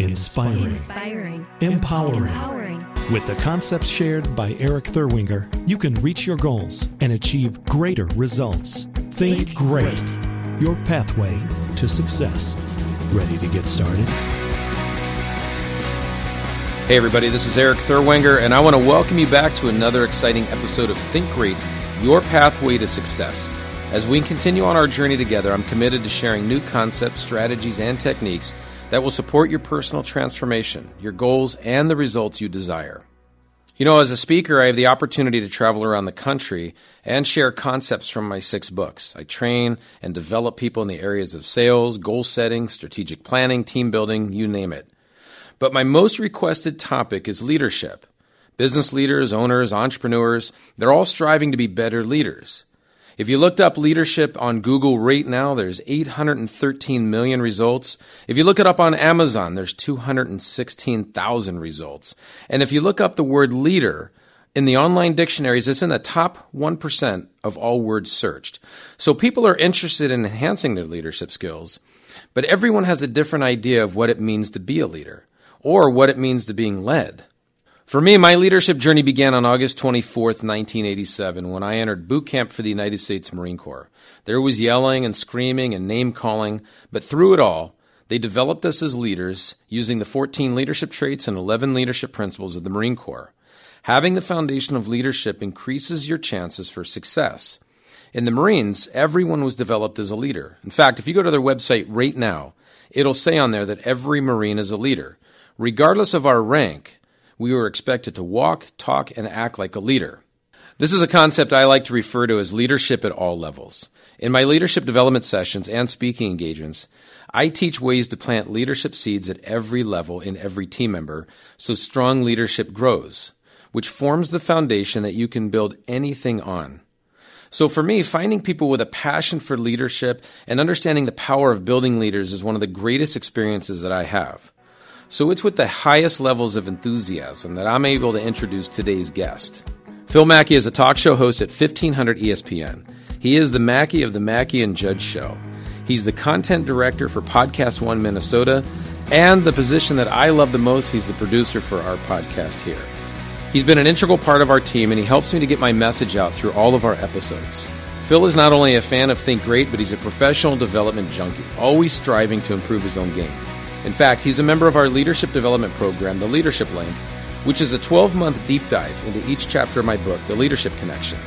inspiring, Inspiring. empowering. Empowering. With the concepts shared by Erik Therwanger, you can reach your goals and achieve greater results. Think, Think great. great. Your pathway to success. Ready to get started? Hey, everybody, this is Erik Therwanger, and I want to welcome you back to another exciting episode of Think Great Your Pathway to Success. As we continue on our journey together, I'm committed to sharing new concepts, strategies, and techniques that will support your personal transformation, your goals, and the results you desire. You know, as a speaker, I have the opportunity to travel around the country and share concepts from my six books. I train and develop people in the areas of sales, goal setting, strategic planning, team building, you name it. But my most requested topic is leadership. Business leaders, owners, entrepreneurs, they're all striving to be better leaders. If you looked up leadership on Google right now, there's 813 million results. If you look it up on Amazon, there's 216,000 results. And if you look up the word leader in the online dictionaries, it's in the top 1% of all words searched. So people are interested in enhancing their leadership skills, but everyone has a different idea of what it means to be a leader or what it means to being led. For me, my leadership journey began on August 24th, 1987, when I entered boot camp for the United States Marine Corps. There was yelling and screaming and name calling, but through it all, they developed us as leaders using the 14 leadership traits and 11 leadership principles of the Marine Corps. Having the foundation of leadership increases your chances for success. In the Marines, everyone was developed as a leader. In fact, if you go to their website right now, it'll say on there that every Marine is a leader. Regardless of our rank, we were expected to walk, talk, and act like a leader. This is a concept I like to refer to as leadership at all levels. In my leadership development sessions and speaking engagements, I teach ways to plant leadership seeds at every level in every team member so strong leadership grows, which forms the foundation that you can build anything on. So for me, finding people with a passion for leadership and understanding the power of building leaders is one of the greatest experiences that I have. So it's with the highest levels of enthusiasm that I'm able to introduce today's guest. Phil Mackey is a talk show host at 1500 ESPN. He is the Mackey of the Mackey and Judd Show. He's the content director for Podcast One Minnesota, and the position that I love the most, he's the producer for our podcast here. He's been an integral part of our team, and he helps me to get my message out through all of our episodes. Phil is not only a fan of Think Great, but he's a professional development junkie, always striving to improve his own game. In fact, he's a member of our leadership development program, The Leadership Link, which is a 12 month deep dive into each chapter of my book, The Leadership Connection.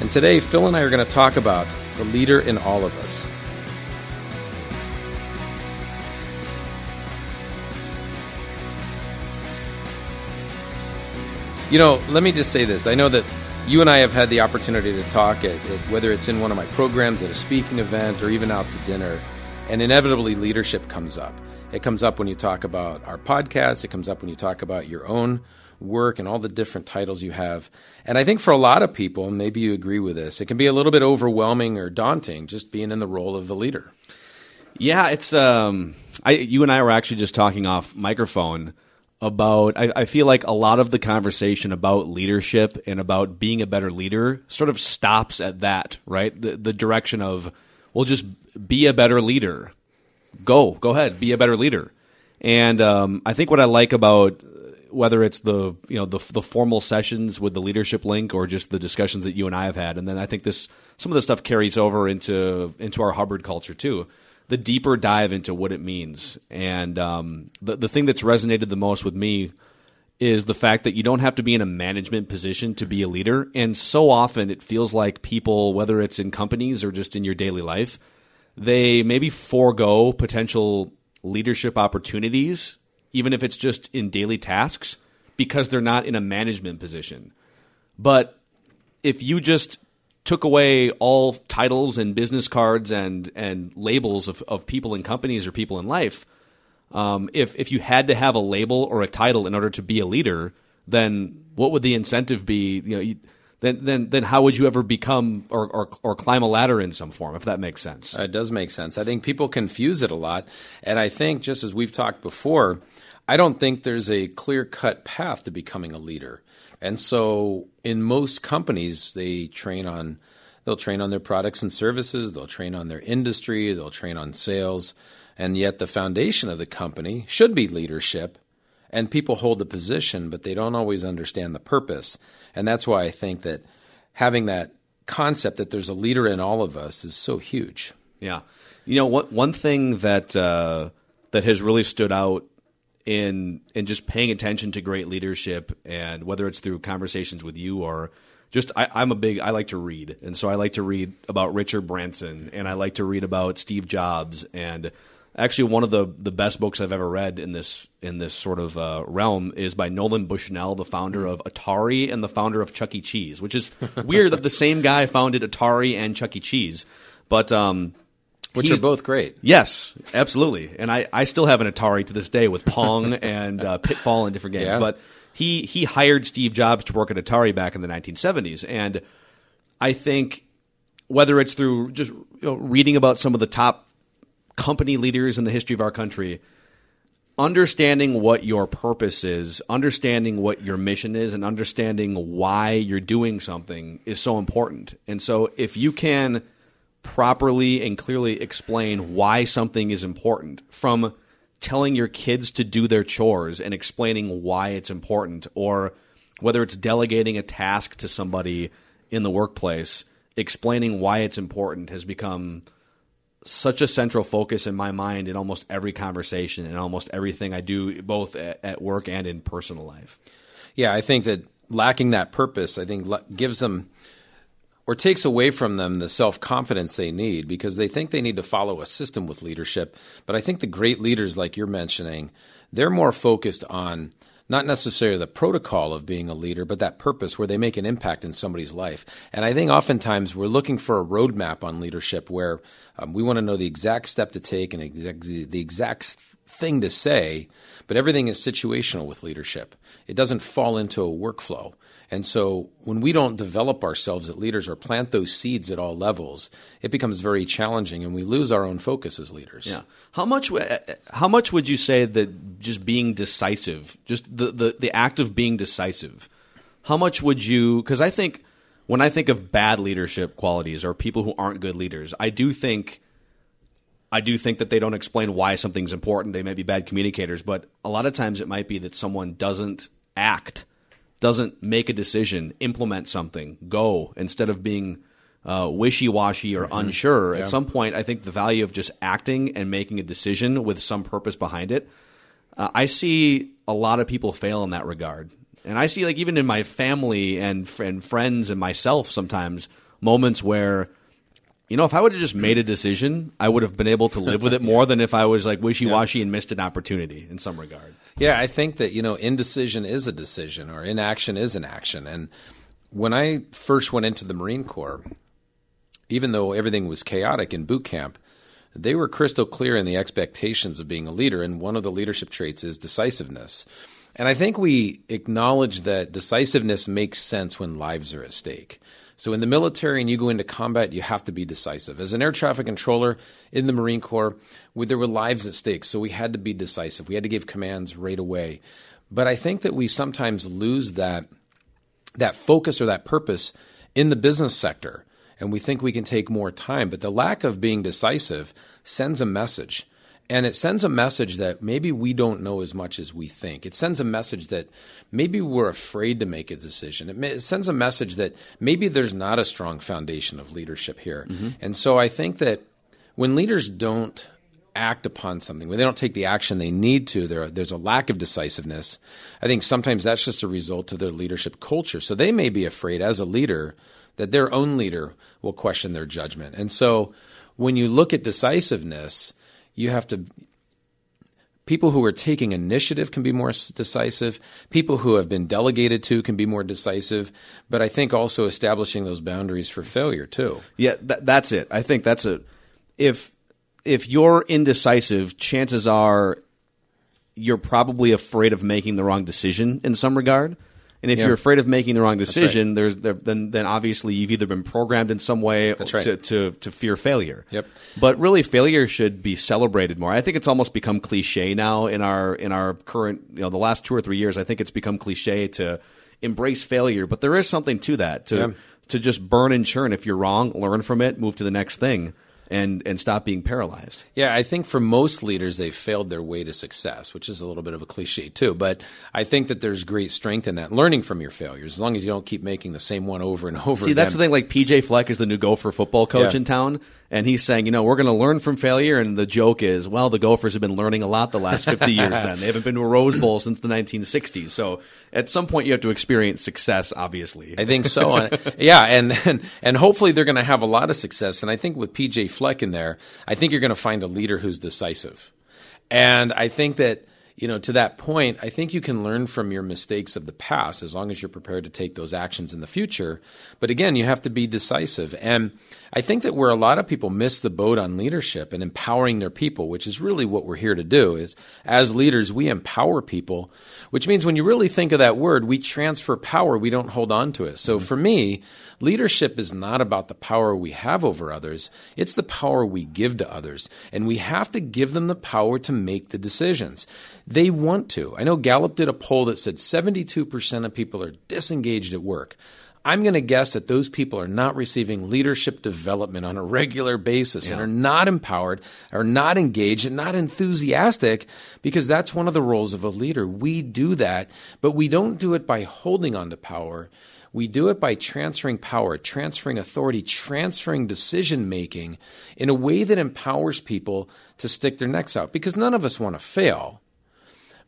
And today, Phil and I are going to talk about the leader in all of us. You know, let me just say this. I know that you and I have had the opportunity to talk at, at, whether it's in one of my programs, at a speaking event, or even out to dinner, and inevitably leadership comes up. It comes up when you talk about our podcast, it comes up when you talk about your own work and all the different titles you have. And I think for a lot of people, maybe you agree with this, it can be a little bit overwhelming or daunting just being in the role of the leader. Yeah, it's um, I you and I were actually just talking off microphone about I, I, feel like a lot of the conversation about leadership and about being a better leader sort of stops at that, right? The the direction of well just be a better leader. Go, go ahead, be a better leader. And um, I think what I like about whether it's the you know the the formal sessions with the leadership link or just the discussions that you and I have had, and then I think this some of the stuff carries over into into our Hubbard culture too the deeper dive into what it means. And um, the the thing that's resonated the most with me is the fact that you don't have to be in a management position to be a leader. And so often it feels like people, whether it's in companies or just in your daily life, they maybe forego potential leadership opportunities, even if it's just in daily tasks, because they're not in a management position. But if you just took away all titles and business cards and and labels of, of people in companies or people in life. Um, if if you had to have a label or a title in order to be a leader, then what would the incentive be? You know, you, then then then how would you ever become or, or or climb a ladder in some form? If that makes sense. It does make sense. I think people confuse it a lot, and I think just as we've talked before, I don't think there's a clear cut path to becoming a leader. And so in most companies, they train on they'll train on their products and services, they'll train on their industry, they'll train on sales. And yet, the foundation of the company should be leadership. And people hold the position, but they don't always understand the purpose. And that's why I think that having that concept that there's a leader in all of us is so huge. Yeah, you know, what, one thing that uh, that has really stood out in in just paying attention to great leadership, and whether it's through conversations with you or just I, am a big I like to read, and so I like to read about Richard Branson, and I like to read about Steve Jobs, and actually one of the the best books I've ever read in this in this sort of uh, realm is by Nolan Bushnell, the founder of Atari and the founder of Chuck E. Cheese, which is weird that the same guy founded Atari and Chuck E. Cheese, but um, which are both great. Yes, absolutely. And I, I still have an Atari to this day with Pong and uh, Pitfall and different games. Yeah. But he he hired Steve Jobs to work at Atari back in the 1970s, and I think whether it's through just you know, reading about some of the top company leaders in the history of our country, understanding what your purpose is, understanding what your mission is, and understanding why you're doing something is so important. And so if you can properly and clearly explain why something is important from telling your kids to do their chores and explaining why it's important or whether it's delegating a task to somebody in the workplace explaining why it's important has become such a central focus in my mind in almost every conversation and almost everything I do both at, work and in personal life. Yeah, I think that lacking that purpose I think gives them or takes away from them the self confidence they need because they think they need to follow a system with leadership. But I think the great leaders, like you're mentioning, they're more focused on not necessarily the protocol of being a leader, but that purpose where they make an impact in somebody's life. And I think oftentimes we're looking for a roadmap on leadership where um, we want to know the exact step to take and the exact thing to say, but everything is situational with leadership. It doesn't fall into a workflow. And so when we don't develop ourselves as leaders or plant those seeds at all levels, it becomes very challenging and we lose our own focus as leaders. Yeah. How much eh, eh, how much would you say that just being decisive, just the the, the act of being decisive, how much would you cuz I think when I think of bad leadership qualities or people who aren't good leaders, I do think I do think that they don't explain why something's important. They may be bad communicators, but a lot of times it might be that someone doesn't act doesn't make a decision, implement something, go instead of being uh, wishy washy or mm-hmm. unsure. Yeah. At some point, I think the value of just acting and making a decision with some purpose behind it. Uh, I see a lot of people fail in that regard, and I see like even in my family and and friends and myself sometimes moments where you know, if I would have just made a decision, I would have been able to live with it more than if I was like wishy washy and missed an opportunity in some regard. Yeah, I think that, you know, indecision is a decision or inaction is an action. And when I first went into the Marine Corps, even though everything was chaotic in boot camp, they were crystal clear in the expectations of being a leader. And one of the leadership traits is decisiveness. And I think we acknowledge that decisiveness makes sense when lives are at stake. So in the military and you go into combat, you have to be decisive. As an air traffic controller in the Marine Corps, there were lives at stake, so we had to be decisive. We had to give commands right away. But I think that we sometimes lose that that focus or that purpose in the business sector, and we think we can take more time. But the lack of being decisive sends a message and it sends a message that maybe we don't know as much as we think. It sends a message that maybe we're afraid to make a decision. It, may, it sends a message that maybe there's not a strong foundation of leadership here. Mm-hmm. And so I think that when leaders don't act upon something, when they don't take the action they need to, there, there's a lack of decisiveness. I think sometimes that's just a result of their leadership culture. So they may be afraid as a leader that their own leader will question their judgment. And so when you look at decisiveness, you have to people who are taking initiative can be more decisive. People who have been delegated to can be more decisive. But i think also establishing those boundaries for failure too. Yeah th- that's it. I think that's a if if you're indecisive chances are you're probably afraid of making the wrong decision in some regard and if yeah. you're afraid of making the wrong decision, right. there's there, then then obviously you've either been programmed in some way right. to, to, to fear failure. Yep. But really, failure should be celebrated more. I think it's almost become cliche now in our in our current you know the last two or three years. I think it's become cliche to embrace failure, but there is something to that to yeah. to just burn and churn. If you're wrong, learn from it, move to the next thing. And and stop being paralyzed. Yeah, I think for most leaders, they've failed their way to success, which is a little bit of a cliche too. But I think that there's great strength in that, learning from your failures, as long as you don't keep making the same one over and over. See, again. that's the thing. Like PJ Fleck is the new Gopher football coach Yeah. in town, and he's saying, you know, we're going to learn from failure. And the joke is, well, the Gophers have been learning a lot the last 50 years. Then they haven't been to a Rose Bowl since the 1960s. So at some point, you have to experience success. Obviously, I think so. Yeah, and, and and hopefully they're going to have a lot of success. And I think with PJ Fleck in there, I think you're going to find a leader who's decisive. And I think that you know to that point, I think you can learn from your mistakes of the past as long as you're prepared to take those actions in the future. But again, you have to be decisive. And I think that where a lot of people miss the boat on leadership and empowering their people, which is really what we're here to do, is as leaders we empower people, which means when you really think of that word, we transfer power, we don't hold on to it. So for me, leadership is not about the power we have over others, it's the power we give to others. And we have to give them the power to make the decisions. They want to. I know Gallup did a poll that said 72% of people are disengaged at work. I'm going to guess that those people are not receiving leadership development on a regular basis and are not empowered, are not engaged, and not enthusiastic because that's one of the roles of a leader. We do that, but we don't do it by holding on to power. We do it by transferring power, transferring authority, transferring decision making in a way that empowers people to stick their necks out because none of us want to fail.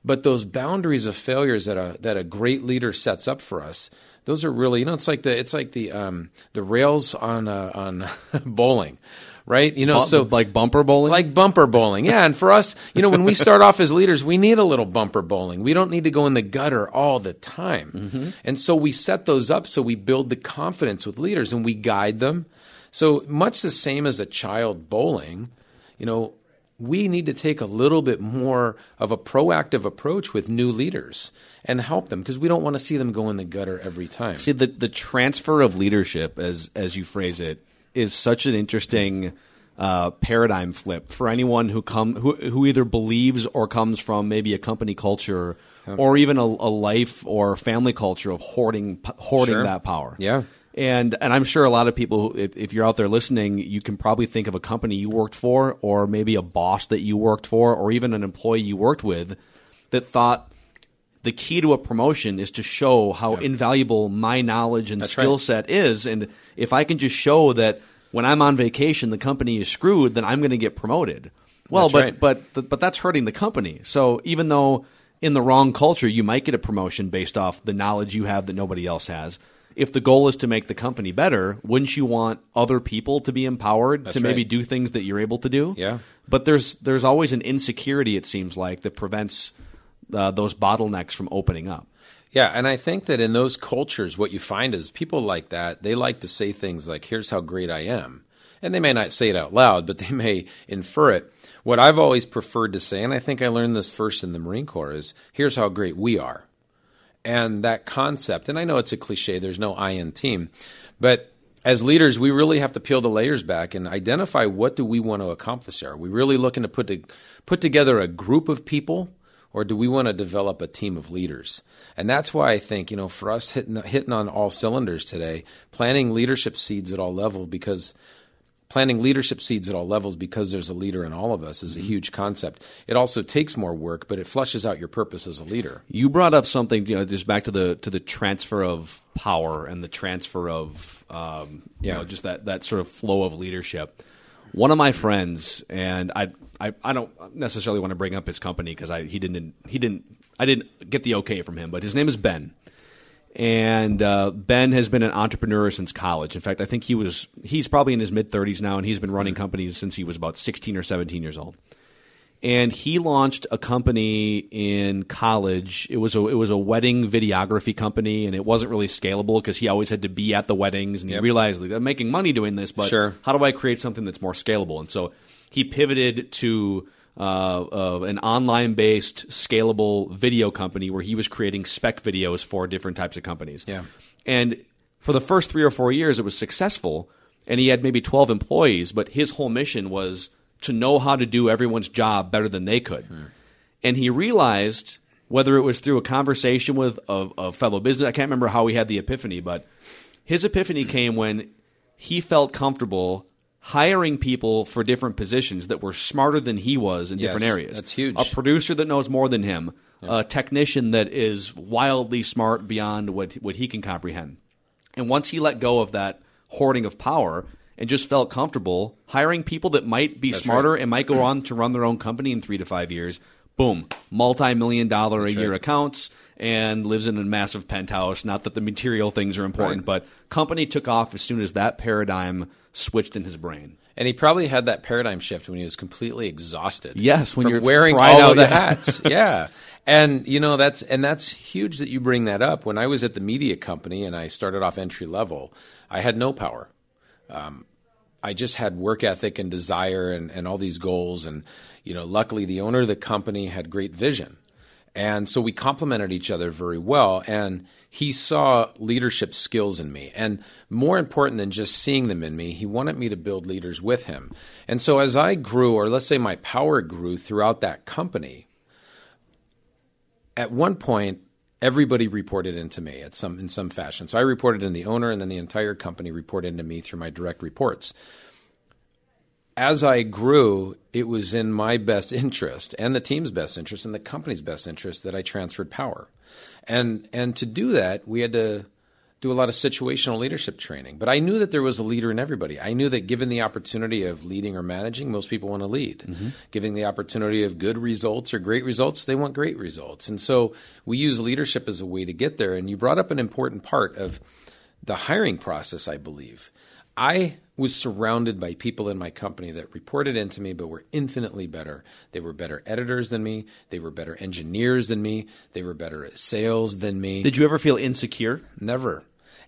But those boundaries of failures that a that a great leader sets up for us, those are really you know it's like the it's like the um, the rails on uh, on bowling, right? You know, Bu- so like bumper bowling. like bumper bowling, yeah. And for us, you know, when we start off as leaders, we need a little bumper bowling. We don't need to go in the gutter all the time. And so we set those up so we build the confidence with leaders and we guide them. So much the same as a child bowling, you know, we need to take a little bit more of a proactive approach with new leaders and help them because we don't want to see them go in the gutter every time. See the the transfer of leadership, as as you phrase it, is such an interesting uh, paradigm flip for anyone who come who who either believes or comes from maybe a company culture or even a, a life or family culture of hoarding hoarding Sure. that power. Yeah. And and I'm sure a lot of people, if, if you're out there listening, you can probably think of a company you worked for, or maybe a boss that you worked for, or even an employee you worked with, that thought the key to a promotion is to show how invaluable my knowledge and That's skill right. set is. And if I can just show that when I'm on vacation, the company is screwed, then I'm going to get promoted. Well, That's but right. but th- but that's hurting the company. So even though in the wrong culture you might get a promotion based off the knowledge you have that nobody else has. If the goal is to make the company better, wouldn't you want other people to be empowered That's to maybe right. do things that you're able to do? Yeah. But there's there's always an insecurity it seems like that prevents uh, those bottlenecks from opening up. Yeah, and I think that in those cultures, what you find is people like that, they like to say things like, here's how great I am. And they may not say it out loud, but they may infer it. What I've always preferred to say, and I think I learned this first in the Marine Corps, is here's how great we are. And that concept, and I know it's a cliche, there's no I in team, but as leaders, we really have to peel the layers back and identify what do we want to accomplish. Are we really looking to put to, put together a group of people, or do we want to develop a team of leaders? And that's why I think you know for us hitting hitting on all cylinders today, planting leadership seeds at all levels because planting leadership seeds at all levels because there's a leader in all of us is a huge concept. It also takes more work, but it flushes out your purpose as a leader. You brought up something, you know, just back to the to the transfer of power and the transfer of, um, you Yeah. know, just that that sort of flow of leadership. One of my friends, and I, I, I don't necessarily want to bring up his company because I he didn't he didn't I didn't get the okay from him, but his name is Ben. And uh, Ben has been an entrepreneur since college. In fact, I think he was he's probably in his mid 30s now, and he's been running companies since he was about 16 or 17 years old and he launched a company in college. It was a it was a wedding videography company, and it wasn't really scalable because he always had to be at the weddings, and Yep. he realized like, I'm making money doing this, but Sure. how do I create something that's more scalable? And so he pivoted to uh, uh, an online based scalable video company where he was creating spec videos for different types of companies. Yeah. And for the first three or four years, it was successful, and he had maybe 12 employees, but his whole mission was to know how to do everyone's job better than they could. And he realized, whether it was through a conversation with a, a fellow business, I can't remember how he had the epiphany, but his epiphany came when he felt comfortable hiring people for different positions that were smarter than he was in Yes, different areas. that's huge. A producer that knows more than him, a technician that is wildly smart beyond what what he can comprehend. And once he let go of that hoarding of power and just felt comfortable hiring people that might be smarter and might go on to run their own company in three to five years, boom, multi million dollar a year right. accounts and lives in a massive penthouse. Not that the material things are important, Right. but company took off as soon as that paradigm switched in his brain. And he probably had that paradigm shift when he was completely exhausted. Yes, when you're wearing all out, of the yeah. hats. yeah, and you know that's and that's huge that you bring that up. When I was at the media company and I started off entry level, I had no power. Um, I just had work ethic and desire and, and all these goals. And you know, luckily the owner of the company had great vision. And so we complemented each other very well. And he saw leadership skills in me. And more important than just seeing them in me, he wanted me to build leaders with him. And so as I grew, or let's say my power grew throughout that company, at one point, everybody reported into me at some in some fashion. So I reported in the owner, and then the entire company reported into me through my direct reports as I grew, it was in my best interest and the team's best interest and the company's best interest that I transferred power. And and to do that, we had to do a lot of situational leadership training. But I knew that there was a leader in everybody. I knew that given the opportunity of leading or managing, most people want to lead. Mm-hmm. Given the opportunity of good results or great results, they want great results. And so we use leadership as a way to get there. And you brought up an important part of the hiring process, I believe. I was surrounded by people in my company that reported into me but were infinitely better. They were better editors than me, they were better engineers than me, they were better at sales than me. Did you ever feel insecure? Never.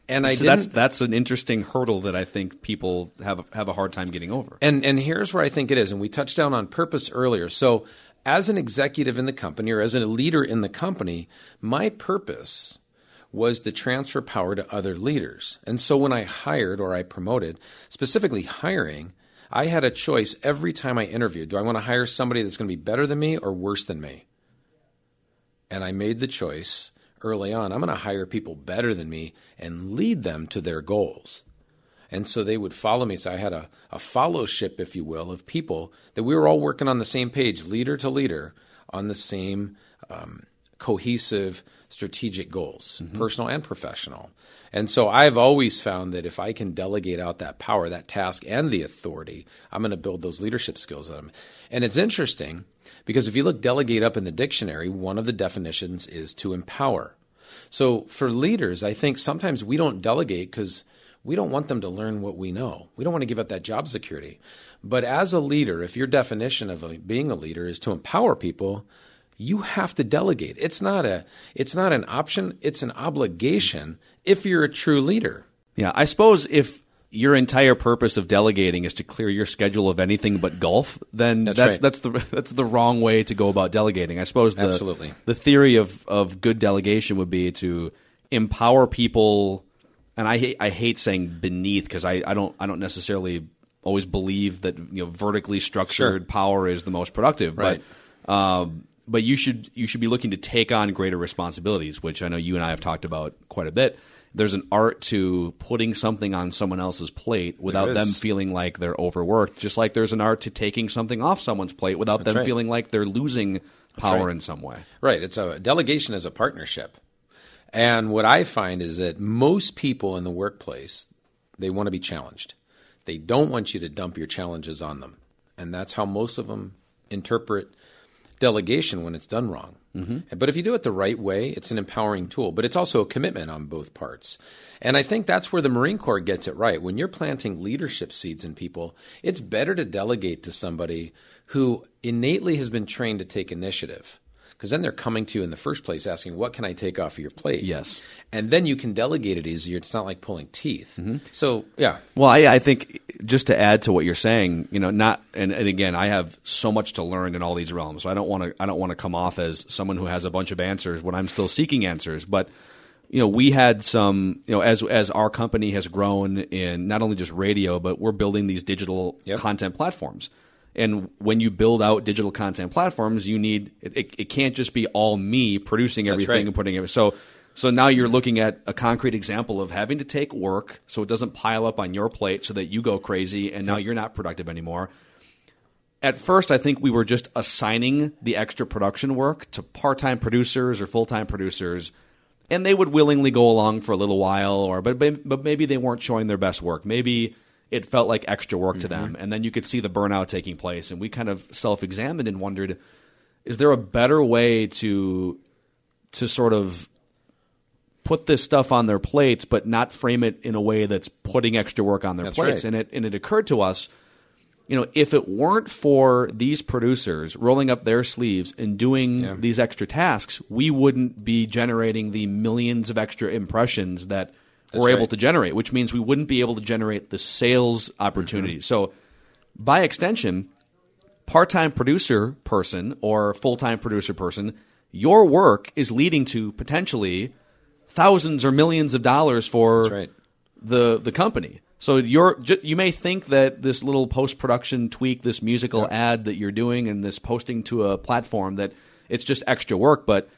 And I So that's that's an interesting hurdle that I think people have a, have a hard time getting over. And and here's where I think it is, and we touched down on purpose earlier. So, as an executive in the company or as a leader in the company, my purpose was to transfer power to other leaders. And so when I hired or I promoted, specifically hiring, I had a choice every time I interviewed. Do I want to hire somebody that's going to be better than me or worse than me? And I made the choice early on. I'm going to hire people better than me and lead them to their goals. And so they would follow me. So I had a, a fellowship, if you will, of people that we were all working on the same page, leader to leader, on the same um, cohesive strategic goals, mm-hmm. personal and professional. And so I've always found that if I can delegate out that power, that task, and the authority, I'm going to build those leadership skills in them. And it's interesting because if you look delegate up in the dictionary, one of the definitions is to empower. So for leaders, I think sometimes we don't delegate because we don't want them to learn what we know. We don't want to give up that job security. But as a leader, if your definition of a, being a leader is to empower people, you have to delegate. It's not a it's not an option, it's an obligation if you're a true leader. Yeah, I suppose if your entire purpose of delegating is to clear your schedule of anything but golf, then that's That's that's, the that's the wrong way to go about delegating. I suppose the, Absolutely. the theory of of good delegation would be to empower people, and I hate I hate saying beneath because I, I don't I don't necessarily always believe that you know vertically structured Sure. power is the most productive, Right. but. Um, but you should you should be looking to take on greater responsibilities, which I know you and I have talked about quite a bit. There's an art to putting something on someone else's plate without them feeling like they're overworked. Just like there's an art to taking something off someone's plate without them right. feeling like they're losing power right. in some way. Right. It's a delegation is a partnership. And what I find is that most people in the workplace, they want to be challenged. They don't want you to dump your challenges on them. And that's how most of them interpret delegation when it's done wrong. Mm-hmm. But if you do it the right way, it's an empowering tool, but it's also a commitment on both parts. And I think that's where the Marine Corps gets it right. When you're planting leadership seeds in people, it's better to delegate to somebody who innately has been trained to take initiative. Because then they're coming to you in the first place asking, What can I take off of your plate? Yes. And then you can delegate it easier. It's not like pulling teeth. Mm-hmm. So, yeah. Well, I, I think just to add to what you're saying, you know, not and, and again, I have so much to learn in all these realms. So I don't want to I don't want to come off as someone who has a bunch of answers when I'm still seeking answers. But you know, we had some, you know, as as our company has grown in not only just radio, but we're building these digital Yep. content platforms. And when you build out digital content platforms, you need it, it, it can't just be all me producing everything right. and putting it. So So now you're looking at a concrete example of having to take work so it doesn't pile up on your plate so that you go crazy and now you're not productive anymore. At first, I think we were just assigning the extra production work to part time producers or full time producers, and they would willingly go along for a little while, or but, but maybe they weren't showing their best work. Maybe it felt like extra work mm-hmm. to them, and then you could see the burnout taking place. And we kind of self examined and wondered is there a better way to to sort of put this stuff on their plates, but not frame it in a way that's putting extra work on their that's plates. Right. And it and it occurred to us, you know, if it weren't for these producers rolling up their sleeves and doing yeah. these extra tasks, we wouldn't be generating the millions of extra impressions that that's we're right. able to generate, which means we wouldn't be able to generate the sales opportunities. Mm-hmm. So by extension, part-time producer person or full-time producer person, your work is leading to potentially thousands or millions of dollars for right. the the company. So you're you may think that this little post production tweak, this musical yep. ad that you're doing, and this posting to a platform that it's just extra work, but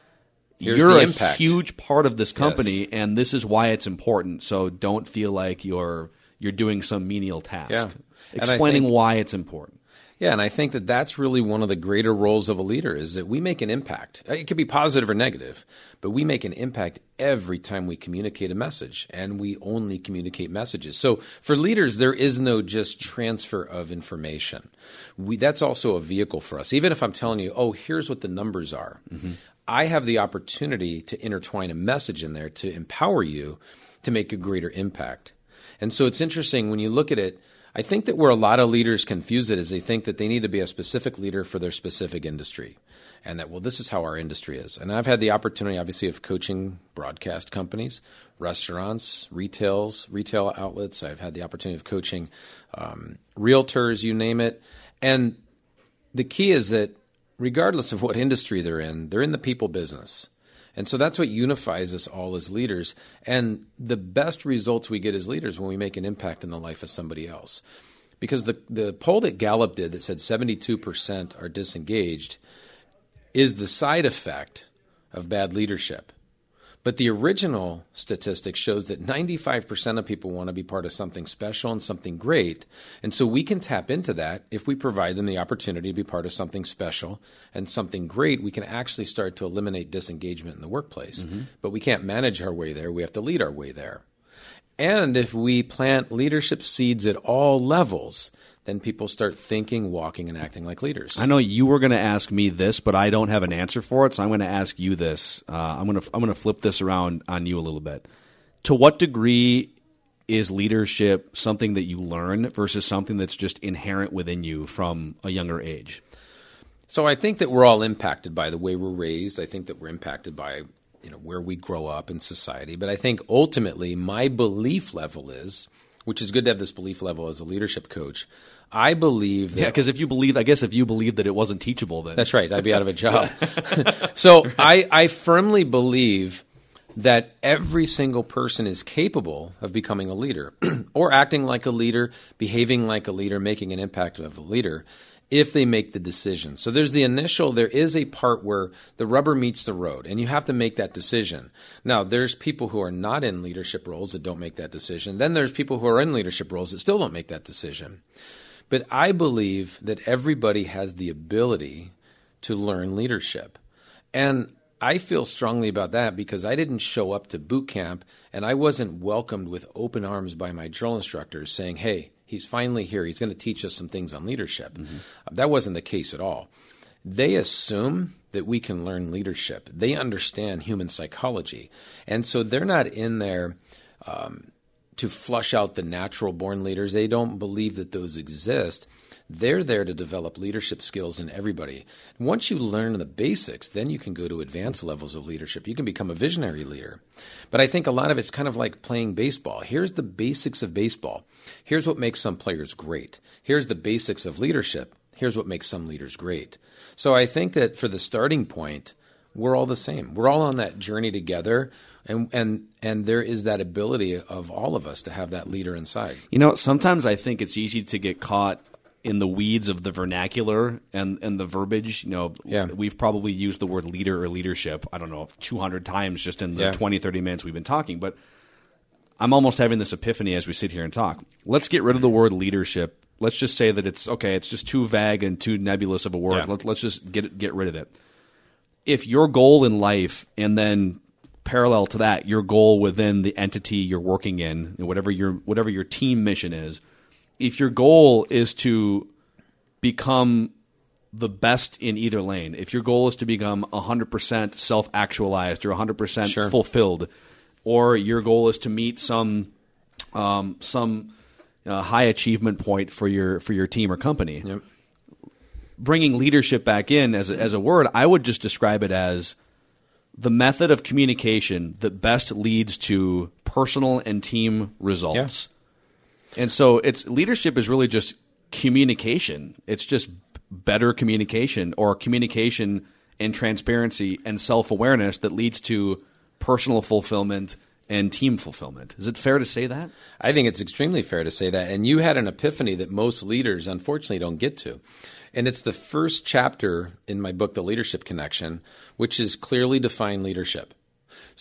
Here's you're a impact. huge part of this company, yes. and this is why it's important. So don't feel like you're you're doing some menial task. Yeah. Explaining think, why it's important. Yeah, and I think that that's really one of the greater roles of a leader is that we make an impact. It could be positive or negative, but we make an impact every time we communicate a message, and we only communicate messages. So for leaders, there is no just transfer of information. We, that's also a vehicle for us. Even if I'm telling you, oh, here's what the numbers are, mm-hmm. I have the opportunity to intertwine a message in there to empower you to make a greater impact. And so it's interesting when you look at it I think that where a lot of leaders confuse it is they think that they need to be a specific leader for their specific industry. And that, well, this is how our industry is. And I've had the opportunity, obviously, of coaching broadcast companies, restaurants, retails, retail outlets. I've had the opportunity of coaching um, realtors, you name it. And the key is that regardless of what industry they're in, they're in the people business. And so that's what unifies us all as leaders. And the best results we get as leaders when we make an impact in the life of somebody else. Because the, the poll that Gallup did that said 72% are disengaged is the side effect of bad leadership. But the original statistic shows that 95% of people want to be part of something special and something great. And so we can tap into that if we provide them the opportunity to be part of something special and something great. We can actually start to eliminate disengagement in the workplace. Mm-hmm. But we can't manage our way there. We have to lead our way there. And if we plant leadership seeds at all levels, then people start thinking, walking, and acting like leaders. I know you were going to ask me this, but I don't have an answer for it, so I'm going to ask you this. Uh, I'm going to I'm going to flip this around on you a little bit. To what degree is leadership something that you learn versus something that's just inherent within you from a younger age? So I think that we're all impacted by the way we're raised. I think that we're impacted by you know where we grow up in society. But I think ultimately my belief level is which is good to have this belief level as a leadership coach. I believe that. Yeah, because if you believe, I guess if you believe that it wasn't teachable, then. That's right. I'd be out of a job. so I, I firmly believe that every single person is capable of becoming a leader or acting like a leader, behaving like a leader, making an impact of a leader if they make the decision. So there's the initial, there is a part where the rubber meets the road and you have to make that decision. Now, there's people who are not in leadership roles that don't make that decision. Then there's people who are in leadership roles that still don't make that decision. But I believe that everybody has the ability to learn leadership. And I feel strongly about that because I didn't show up to boot camp and I wasn't welcomed with open arms by my drill instructors saying, hey, he's finally here. He's going to teach us some things on leadership. Mm-hmm. That wasn't the case at all. They assume that we can learn leadership. They understand human psychology. And so they're not in there um, to flush out the natural born leaders. They don't believe that those exist. They're there to develop leadership skills in everybody. Once you learn the basics, then you can go to advanced levels of leadership. You can become a visionary leader. But I think a lot of it's kind of like playing baseball. Here's the basics of baseball. Here's what makes some players great. Here's the basics of leadership. Here's what makes some leaders great. So I think that for the starting point, we're all the same. We're all on that journey together. And, and and there is that ability of all of us to have that leader inside. You know, sometimes I think it's easy to get caught in the weeds of the vernacular and, and the verbiage. You know, Yeah. we've probably used the word leader or leadership, I don't know, 200 times just in the Yeah. 20, 30 minutes we've been talking. But I'm almost having this epiphany as we sit here and talk. Let's get rid of the word leadership. Let's just say that it's okay. It's just too vague and too nebulous of a word. Yeah. Let, let's just get get rid of it. If your goal in life, and then parallel to that, your goal within the entity you're working in, whatever your whatever your team mission is, if your goal is to become the best in either lane, if your goal is to become 100% self actualized or 100% Sure. fulfilled, or your goal is to meet some um, some uh, high achievement point for your for your team or company, Yep. bringing leadership back in as a, as a word, I would just describe it as the method of communication that best leads to personal and team results. And so it's leadership is really just communication. It's just better communication or communication and transparency and self-awareness that leads to personal fulfillment and team fulfillment. Is it fair to say that? I think it's extremely fair to say that. And you had an epiphany that most leaders, unfortunately, don't get to. And it's the first chapter in my book, The Leadership Connection, which is clearly define leadership.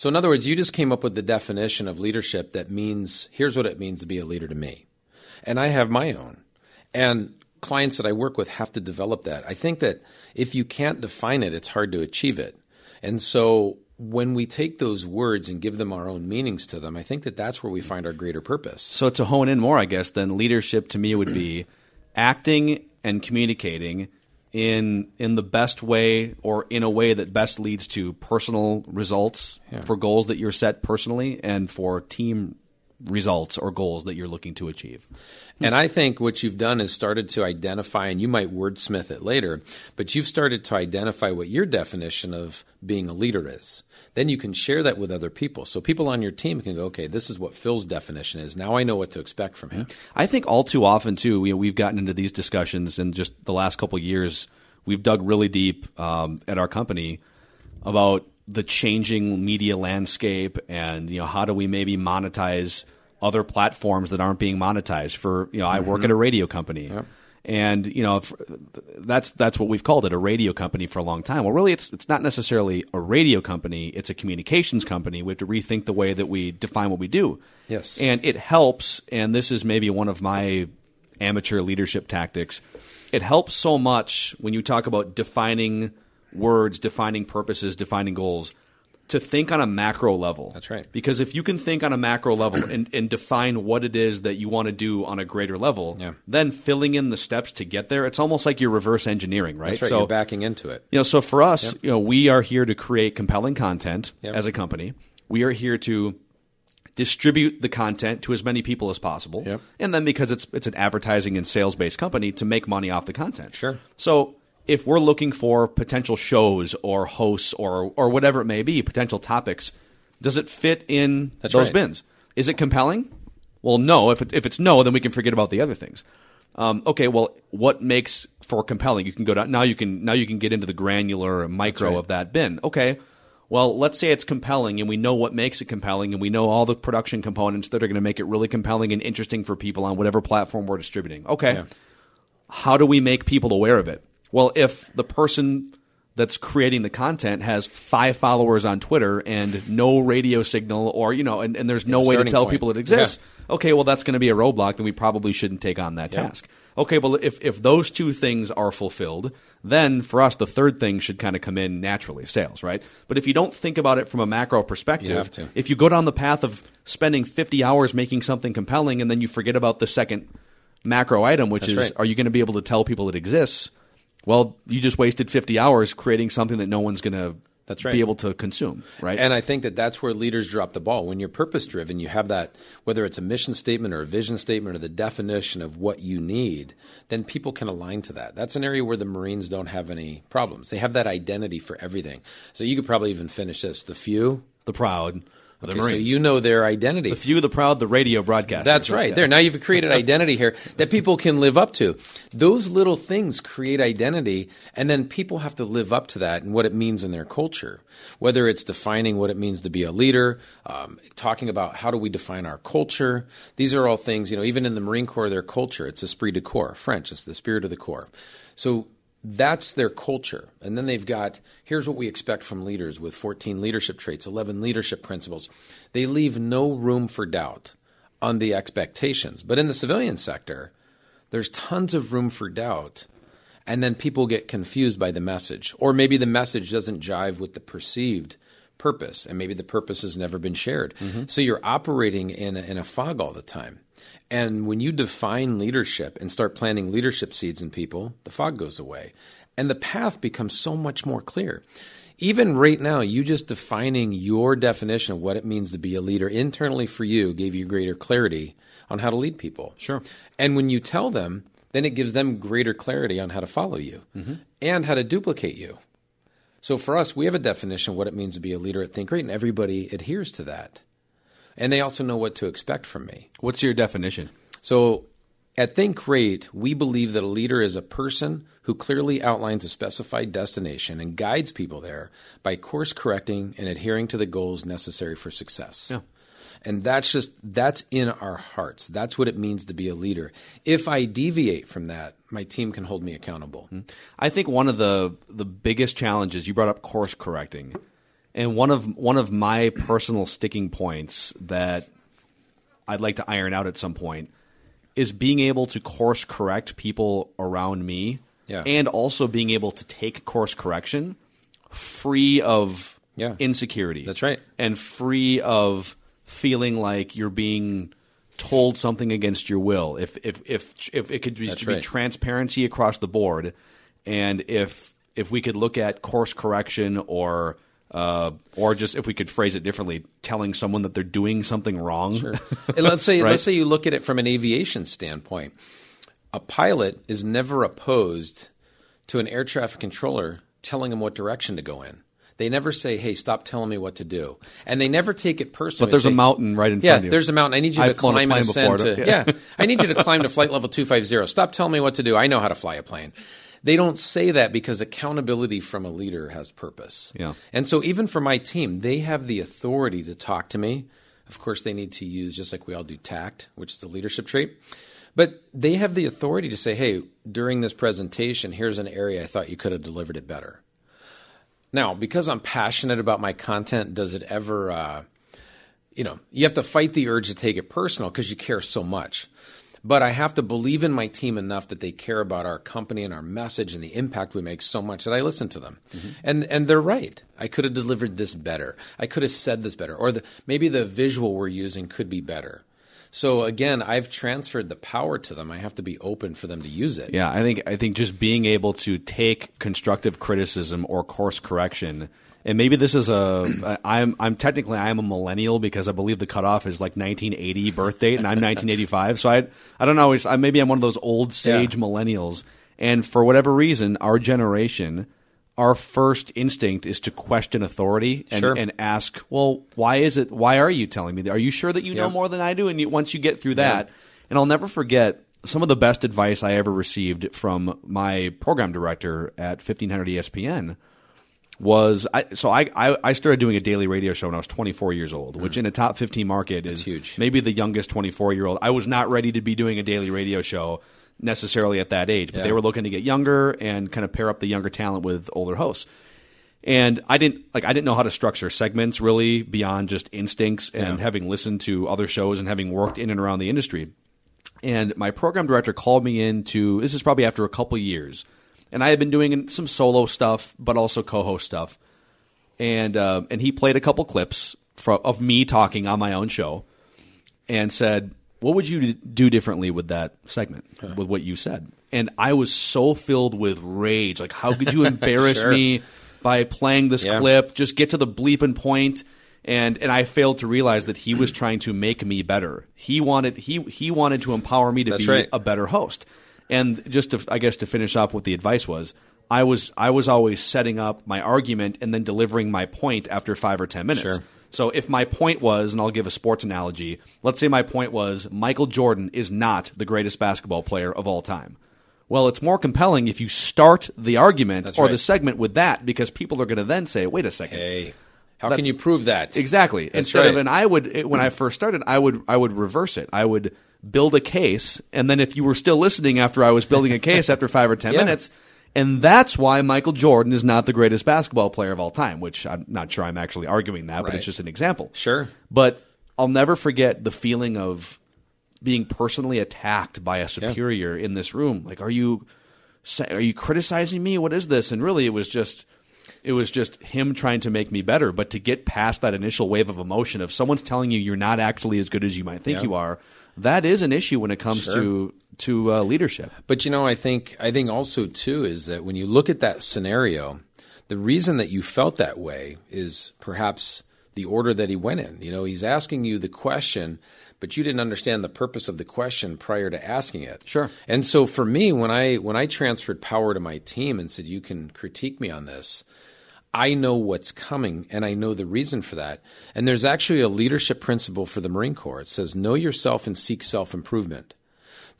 So, in other words, you just came up with the definition of leadership that means here's what it means to be a leader to me. And I have my own. And clients that I work with have to develop that. I think that if you can't define it, it's hard to achieve it. And so, when we take those words and give them our own meanings to them, I think that that's where we find our greater purpose. So to hone in more, I guess, then leadership to me would be acting and communicating in in the best way or in a way that best leads to personal results for goals that you're set personally and for team results or goals that you're looking to achieve. And I think what you've done is started to identify, and you might wordsmith it later, but you've started to identify what your definition of being a leader is. Then you can share that with other people. So people on your team can go, okay, this is what Phil's definition is. Now I know what to expect from him. I think all too often too, you know, we've gotten into these discussions in just the last couple years. We've dug really deep um, at our company about the changing media landscape and you know how do we maybe monetize other platforms that aren't being monetized. For you know, I work mm-hmm. at a radio company. And you know that's that's what we've called it a radio company for a long time. Well, really, it's it's not necessarily a radio company; it's a communications company. We have to rethink the way that we define what we do. Yes. And it helps, and this is maybe one of my amateur leadership tactics. It helps so much when you talk about defining words, defining purposes, defining goals, to think on a macro level. That's right. Because if you can think on a macro level and, and define what it is that you want to do on a greater level, Yeah. then filling in the steps to get there, it's almost like you're reverse engineering, right? That's right. So You're backing into it. you know, so for us, you know, we are here to create compelling content Yep. as a company. We are here to distribute the content to as many people as possible. Yep. And then because it's it's an advertising and sales based company to make money off the content. Sure. So if we're looking for potential shows or hosts or or whatever it may be, potential topics, does it fit in That's those right. bins? Is it compelling? Well, no. If it, if it's no, then we can forget about the other things. Um, okay, well, what makes for compelling? You can go down now. You can now you can get into the granular micro right. of that bin. Okay, well, let's say it's compelling, and we know what makes it compelling, and we know all the production components that are going to make it really compelling and interesting for people on whatever platform we're distributing. Okay, Yeah. how do we make people aware of it? Well, if the person that's creating the content has five followers on Twitter and no radio signal, or you know, and, and there's no way to tell point. people it exists. Okay, well, that's going to be a roadblock. Then we probably shouldn't take on that Yeah. task. Okay, well, if if those two things are fulfilled, then for us, the third thing should kind of come in naturally, sales, right? But if you don't think about it from a macro perspective, You if you go down the path of spending 50 hours making something compelling and then you forget about the second macro item, which That's is right. are you going to be able to tell people it exists? Well, you just wasted 50 hours creating something that no one's going to That's right. be able to consume, right? And I think that that's where leaders drop the ball. When you're purpose driven, you have that, whether it's a mission statement or a vision statement or the definition of what you need, then people can align to that. That's an area where the Marines don't have any problems. They have that identity for everything. So you could probably even finish this the few, the proud, The Okay, so you know their identity. the few, the proud, the radio broadcast. That's right. There. Now you've created identity here that people can live up to. Those little things create identity, and then people have to live up to that and what it means in their culture. Whether it's defining what it means to be a leader, um, talking about how do we define our culture. These are all things, you know, even in the Marine Corps, their culture, it's esprit de corps, French, it's the spirit of the Corps. So that's their culture. And then they've got here's what we expect from leaders with 14 leadership traits, 11 leadership principles. They leave no room for doubt on the expectations. But in the civilian sector, there's tons of room for doubt. And then people get confused by the message. Or maybe the message doesn't jive with the perceived purpose, and maybe the purpose has never been shared. Mm-hmm. So you're operating in a, in a fog all the time. And when you define leadership and start planting leadership seeds in people, the fog goes away. And the path becomes so much more clear. Even right now, you just defining your definition of what it means to be a leader internally for you gave you greater clarity on how to lead people. Sure. And when you tell them, then it gives them greater clarity on how to follow you mm-hmm. and how to duplicate you. So for us, we have a definition of what it means to be a leader at Think Great, and everybody adheres to that. And they also know what to expect from me. What's your definition? So at Think Great, we believe that a leader is a person who clearly outlines a specified destination and guides people there by course correcting and adhering to the goals necessary for success. Yeah. And that's just that's in our hearts. That's what it means to be a leader. If I deviate from that, my team can hold me accountable. Hmm. I think one of the the biggest challenges you brought up course correcting, and one of one of my personal sticking points that I'd like to iron out at some point is being able to course correct people around me, Yeah. and also being able to take course correction free of Yeah. insecurity. That's right. and free of feeling like you're being told something against your will. If if if if it could be right. transparency across the board, and if if we could look at course correction or uh, or just if we could phrase it differently, telling someone that they're doing something wrong. And let's say Right. let's say you look at it from an aviation standpoint. A pilot is never opposed to an air traffic controller telling him what direction to go in. They never say, "Hey, stop telling me what to do," and they never take it personally. But there's a mountain right in Yeah, front of you. Yeah, there's a mountain. I need you I've to climb and ascend before, to. yeah. Yeah, I need you to climb to flight level two five zero. Stop telling me what to do. I know how to fly a plane. They don't say that because accountability from a leader has purpose. Yeah. And so even for my team, they have the authority to talk to me. Of course, they need to use just like we all do tact, which is the leadership trait. But they have the authority to say, "Hey, during this presentation, here's an area I thought you could have delivered it better." Now, because I'm passionate about my content, does it ever, uh, you know, you have to fight the urge to take it personal because you care so much. But I have to believe in my team enough that they care about our company and our message and the impact we make so much that I listen to them. Mm-hmm. And and they're right. I could have delivered this better. I could have said this better. Or the, maybe the visual we're using could be better. So again, I've transferred the power to them. I have to be open for them to use it. Yeah, I think I think just being able to take constructive criticism or course correction, and maybe this is a I'm I'm technically I'm a millennial because I believe the cutoff is like 1980 birth date, and I'm 1985. So I I don't know. I, maybe I'm one of those old sage Yeah. millennials, and for whatever reason, our generation. Our first instinct is to question authority and, Sure. and ask, well, why is it? Why are you telling me that? Are you sure that you know more than I do? And you, once you get through that, and I'll never forget some of the best advice I ever received from my program director at 1500 ESPN was I, so I, I I started doing a daily radio show when I was 24 years old, which mm. in a top 15 market is huge. maybe the youngest 24 year old. I was not ready to be doing a daily radio show necessarily at that age, but Yeah. they were looking to get younger and kind of pair up the younger talent with older hosts. And I didn't like I didn't know how to structure segments really beyond just instincts and Yeah. having listened to other shows and having worked in and around the industry. And my program director called me in to this is probably after a couple years, and I had been doing some solo stuff, but also co-host stuff. And uh, and he played a couple clips fro of me talking on my own show, and said, "What would you do differently with that segment, with what you said?" And I was so filled with rage, like, "How could you embarrass Sure. me by playing this Yeah. clip? Just get to the bleeping point." And and I failed to realize that he was trying to make me better. He wanted he he wanted to empower me to That's be right. a better host. And just to I guess to finish off what the advice was, I was I was always setting up my argument and then delivering my point after five or ten minutes. Sure. So if my point was, and I'll give a sports analogy, let's say my point was Michael Jordan is not the greatest basketball player of all time. Well, it's more compelling if you start the argument That's or right. the segment with that because people are going to then say, wait a second. Hey, how That's- can you prove that? Exactly. That's Instead of, and I would it- when I first started, I would I would reverse it. I would build a case, and then if you were still listening after I was building a case after five or ten Yeah. minutes, and that's why Michael Jordan is not the greatest basketball player of all time. Which I'm not sure I'm actually arguing that, but it's just an example. Sure. But I'll never forget the feeling of being personally attacked by a superior in this room. Like, are you are you criticizing me? What is this? And really, it was just it was just him trying to make me better. But to get past that initial wave of emotion of someone's telling you you're not actually as good as you might think Yeah. you are, that is an issue when it comes Sure. to to uh, leadership. But you know, I think I think also too is that when you look at that scenario, the reason that you felt that way is perhaps the order that he went in. You know, he's asking you the question, but you didn't understand the purpose of the question prior to asking it. Sure. And so for me, when I when I transferred power to my team and said, "You can critique me on this," I know what's coming and I know the reason for that. And there's actually a leadership principle for the Marine Corps. It says, "Know yourself and seek self improvement."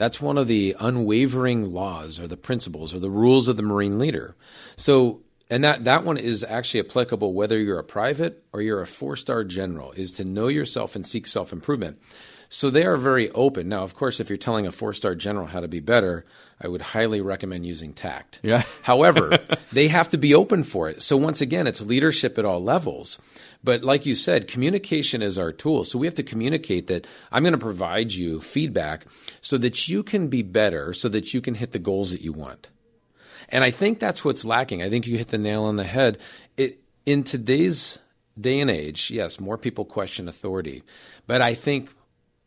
That's one of the unwavering laws or the principles or the rules of the Marine leader. So, and that, that one is actually applicable whether you're a private or you're a four star general, is to know yourself and seek self improvement. So they are very open. Now, of course, if you're telling a four star general how to be better, I would highly recommend using tact. Yeah. However, they have to be open for it. So once again, it's leadership at all levels. But like you said, communication is our tool. So we have to communicate that I'm going to provide you feedback so that you can be better, so that you can hit the goals that you want. And I think that's what's lacking. I think you hit the nail on the head. It, in today's day and age, yes, more people question authority, but I think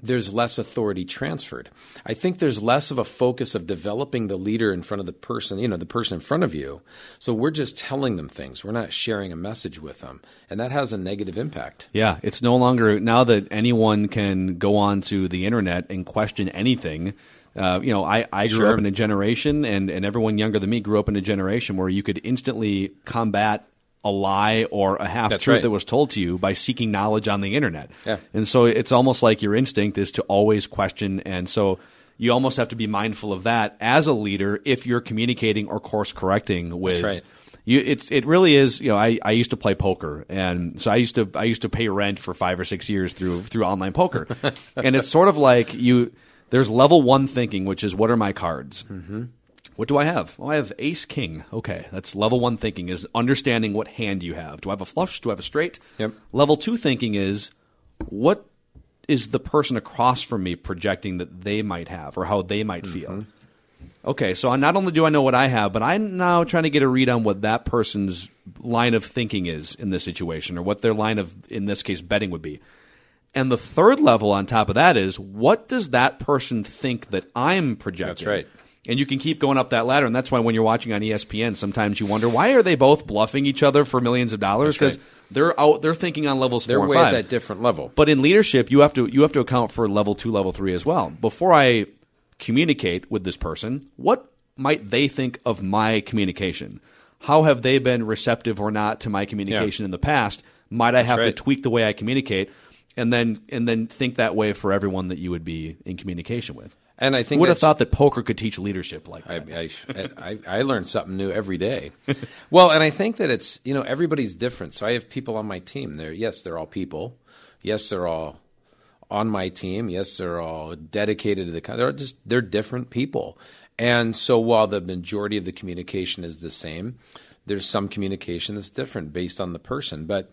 there's less authority transferred. I think there's less of a focus of developing the leader in front of the person, you know, the person in front of you. So we're just telling them things. We're not sharing a message with them. And that has a negative impact. Yeah, it's no longer now that anyone can go onto the internet and question anything. Uh, you know, I, I grew Sure. up in a generation, and, and everyone younger than me grew up in a generation where you could instantly combat a lie or a half That's truth right. that was told to you by seeking knowledge on the internet. Yeah. And so it's almost like your instinct is to always question. And so you almost have to be mindful of that as a leader if you're communicating or course correcting with. right. You, it's it really is. You know, I, I used to play poker, and so I used to I used to pay rent for five or six years through through online poker, and it's sort of like you. There's level one thinking, which is what are my cards. Mm-hmm. What do I have? Oh, I have ace king. Okay, that's level one thinking is understanding what hand you have. Do I have a flush? Do I have a straight? Yep. Level two thinking is what is the person across from me projecting that they might have or how they might feel. Mm-hmm. Okay, so not only do I know what I have, but I'm now trying to get a read on what that person's line of thinking is in this situation, or what their line of, in this case, betting would be. And the third level on top of that is what does that person think that I'm projecting? That's right. And you can keep going up that ladder, and that's why when you're watching on ESPN, sometimes you wonder why are they both bluffing each other for millions of dollars? Because right. they're out, they're thinking on levels They're four and way five. at that different level. But in leadership, you have to you have to account for level two, level three as well. Before I communicate with this person, what might they think of my communication? How have they been receptive or not to my communication in the past? Might I have to tweak the way I communicate, and then and then think that way for everyone that you would be in communication with? And I think would have thought that poker could teach leadership like that. I, I, I, I learn something new every day. well, and I think that it's you know everybody's different. So I have people on my team. They're yes, they're all people. Yes, they're all on my team. Yes, they're all dedicated to the. They're just they're different people. And so while the majority of the communication is the same, there's some communication that's different based on the person. But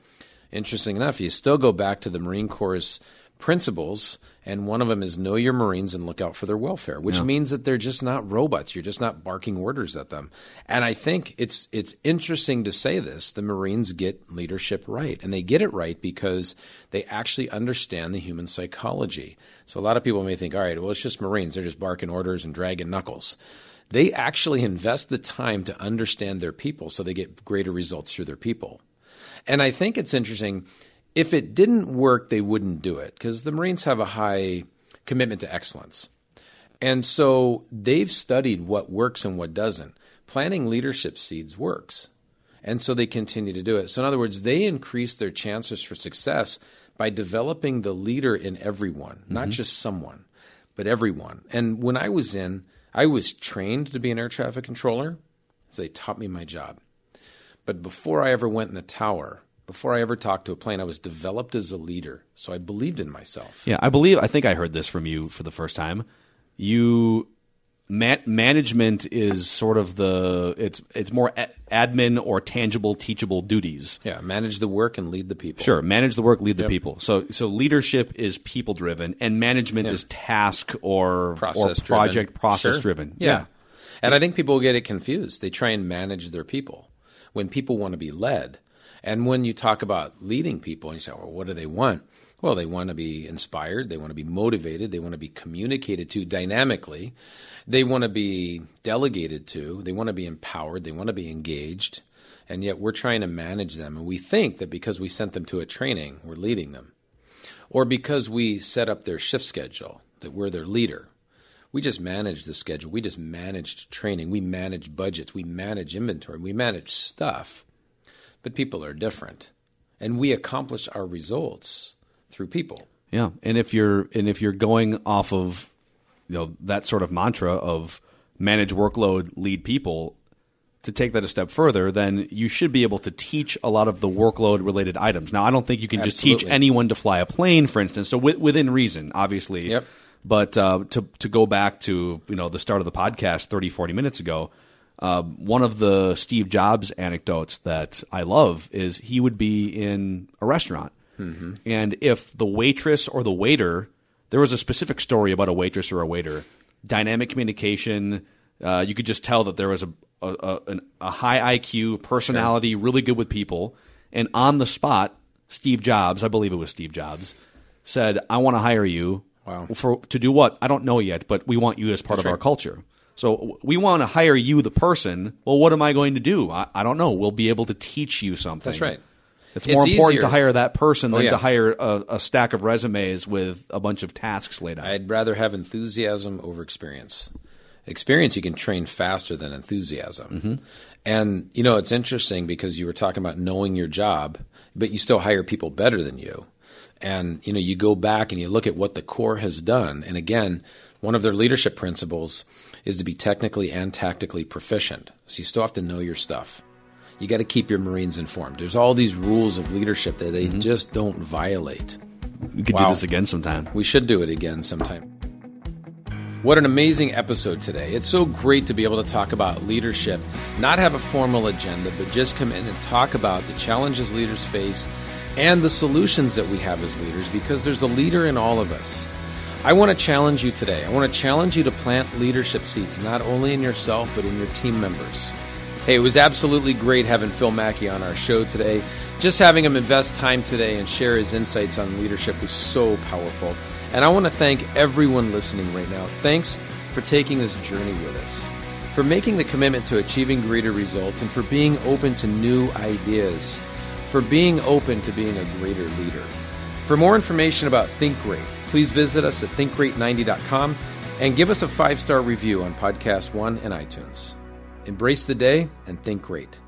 interesting enough, you still go back to the Marine Corps' principles, and one of them is know your Marines and look out for their welfare, which means that they're just not robots. You're just not barking orders at them. And I think it's it's interesting to say this: the Marines get leadership right, and they get it right because they actually understand the human psychology. So a lot of people may think, all right, well, it's just Marines; they're just barking orders and dragging knuckles. They actually invest the time to understand their people, so they get greater results through their people. And I think it's interesting. If it didn't work, they wouldn't do it because the Marines have a high commitment to excellence. And so they've studied what works and what doesn't. Planting leadership seeds works. And so they continue to do it. So, in other words, they increase their chances for success by developing the leader in everyone, not mm-hmm. just someone, but everyone. And when I was in, I was trained to be an air traffic controller, so they taught me my job. But before I ever went in the tower, before I ever talked to a plane, I was developed as a leader. So I believed in myself. Yeah, I believe. I think I heard this from you for the first time. You ma- management is sort of the it's it's more a- admin or tangible teachable duties. Yeah, manage the work and lead the people. Sure, manage the work, lead the people. So so leadership is people driven, and management is task or Process or project driven. process Sure. driven. Yeah. And I think people get it confused. They try and manage their people when people want to be led. And when you talk about leading people and you say, well, what do they want? Well, they want to be inspired. They want to be motivated. They want to be communicated to dynamically. They want to be delegated to. They want to be empowered. They want to be engaged. And yet we're trying to manage them. And we think that because we sent them to a training, we're leading them. Or because we set up their shift schedule, that we're their leader. We just manage the schedule. We just managed training. We manage budgets. We manage inventory. We manage stuff. But people are different. And we accomplish our results through people. Yeah, and if you're and if you're going off of you know that sort of mantra of manage workload, lead people, to take that a step further, then you should be able to teach a lot of the workload related items. Now, I don't think you can just teach anyone to fly a plane, for instance. So wi- within reason, obviously. Yep. But uh, to to go back to you know the start of the podcast 30, 40 minutes ago, uh, one of the Steve Jobs anecdotes that I love is he would be in a restaurant, and if the waitress or the waiter, there was a specific story about a waitress or a waiter, dynamic communication. Uh, you could just tell that there was a a, a, an- a high IQ personality, really good with people, and on the spot, Steve Jobs, I believe it was Steve Jobs, said, "I want to hire you." Wow. For to do what? I don't know yet, but we want you as part of our culture. So we want to hire you, the person. Well, what am I going to do? I, I don't know. We'll be able to teach you something. That's right. It's, It's more important easier. to hire that person oh, than yeah. to hire a, a stack of resumes with a bunch of tasks laid out. I'd rather have enthusiasm over experience. Experience you can train faster than enthusiasm. Mm-hmm. And you know, it's interesting because you were talking about knowing your job, but you still hire people better than you. And you know, you go back and you look at what the Corps has done. And again, one of their leadership principles is to be technically and tactically proficient. So you still have to know your stuff. You got to keep your Marines informed. There's all these rules of leadership that they mm-hmm. just don't violate. we could wow. do this again sometime. We should do it again sometime. What an amazing episode today. It's so great to be able to talk about leadership, not have a formal agenda, but just come in and talk about the challenges leaders face and the solutions that we have as leaders because there's a leader in all of us. I want to challenge you today. I want to challenge you to plant leadership seeds, not only in yourself, but in your team members. Hey, it was absolutely great having Phil Mackey on our show today. Just having him invest time today and share his insights on leadership was so powerful. And I want to thank everyone listening right now. Thanks for taking this journey with us, for making the commitment to achieving greater results, and for being open to new ideas, for being open to being a greater leader. For more information about Think Great, please visit us at thinkgreat90.com and give us a five star review on Podcast One and iTunes. Embrace the day and think great.